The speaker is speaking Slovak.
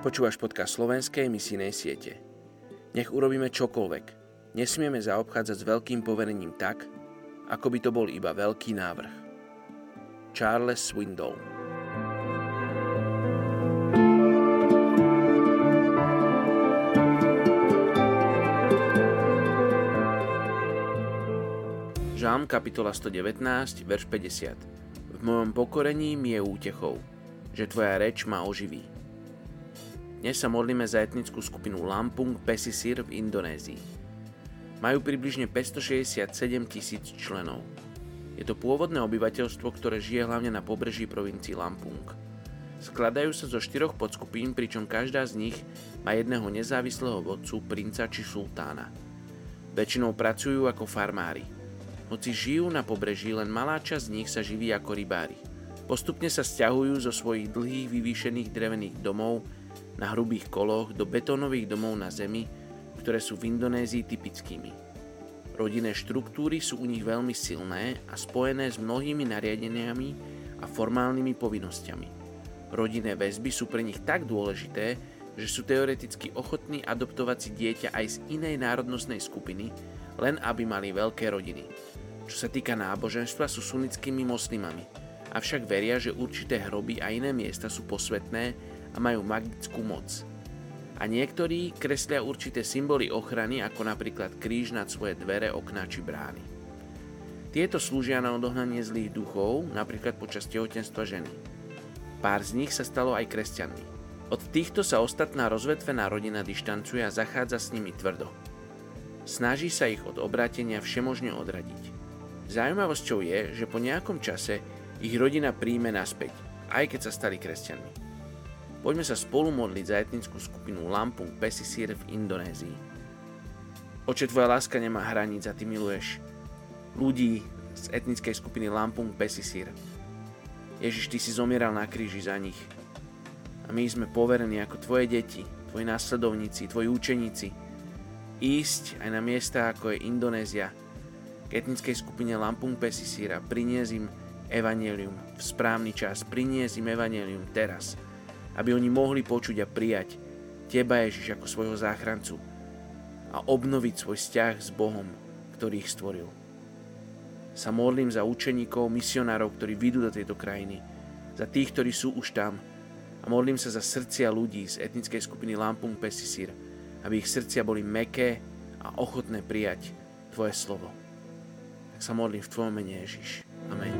Počúvaš podcast slovenskej misijnej siete. Nech urobíme čokoľvek. Nesmieme zaobchádzať s veľkým poverením tak, ako by to bol iba veľký návrh. Charles Swindoll Žám kapitola 119, verš 50. V mojom pokorení mi je útechou, že tvoja reč ma oživí. Dnes sa modlíme za etnickú skupinu Lampung Pesisir v Indonézii. Majú približne 567 tisíc členov. Je to pôvodné obyvateľstvo, ktoré žije hlavne na pobreží provincii Lampung. Skladajú sa zo štyroch podskupín, pričom každá z nich má jedného nezávislého vodcu, princa či sultána. Väčšinou pracujú ako farmári. Hoci žijú na pobreží, len malá časť z nich sa živí ako rybári. Postupne sa stiahujú zo svojich dlhých vyvýšených drevených domov na hrubých koloch do betónových domov na zemi, ktoré sú v Indonézii typickými. Rodinné štruktúry sú u nich veľmi silné a spojené s mnohými nariadeniami a formálnymi povinnosťami. Rodinné väzby sú pre nich tak dôležité, že sú teoreticky ochotní adoptovať si dieťa aj z inej národnostnej skupiny, len aby mali veľké rodiny. Čo sa týka náboženstva, sú sunnickými moslimami, avšak veria, že určité hroby a iné miesta sú posvetné a majú magickú moc. A niektorí kreslia určité symboly ochrany, ako napríklad kríž nad svoje dvere, okná či brány. Tieto slúžia na odohnanie zlých duchov, napríklad počas tehotenstva ženy. Pár z nich sa stalo aj kresťanmi. Od týchto sa ostatná rozvetvená rodina dištancuje a zachádza s nimi tvrdo. Snaží sa ich od obrátenia všemožne odradiť. Zaujímavosťou je, že po nejakom čase ich rodina príjme naspäť, aj keď sa stali kresťanmi. Poďme sa spolu modliť za etnickú skupinu Lampung Pesisir v Indonézii. Oče, tvoja láska nemá hraníc a ty miluješ ľudí z etnickej skupiny Lampung Pesisir. Ježiš, ty si zomieral na kríži za nich. A my sme poverení ako tvoje deti, tvoji následovníci, tvoji učeníci, ísť aj na miesta ako je Indonézia, k etnickej skupine Lampung Pesisira, priniesť im evanelium v správny čas, priniesť im evanelium teraz – aby oni mohli počuť a prijať Teba, Ježiš, ako svojho záchrancu a obnoviť svoj vzťah s Bohom, ktorý ich stvoril. Sa modlím za učeníkov, misionárov, ktorí vidú do tejto krajiny, za tých, ktorí sú už tam a modlím sa za srdcia ľudí z etnickej skupiny Lampung Pesisir, aby ich srdcia boli meké a ochotné prijať Tvoje slovo. Tak sa modlím v Tvojom mene Ježiš. Amen.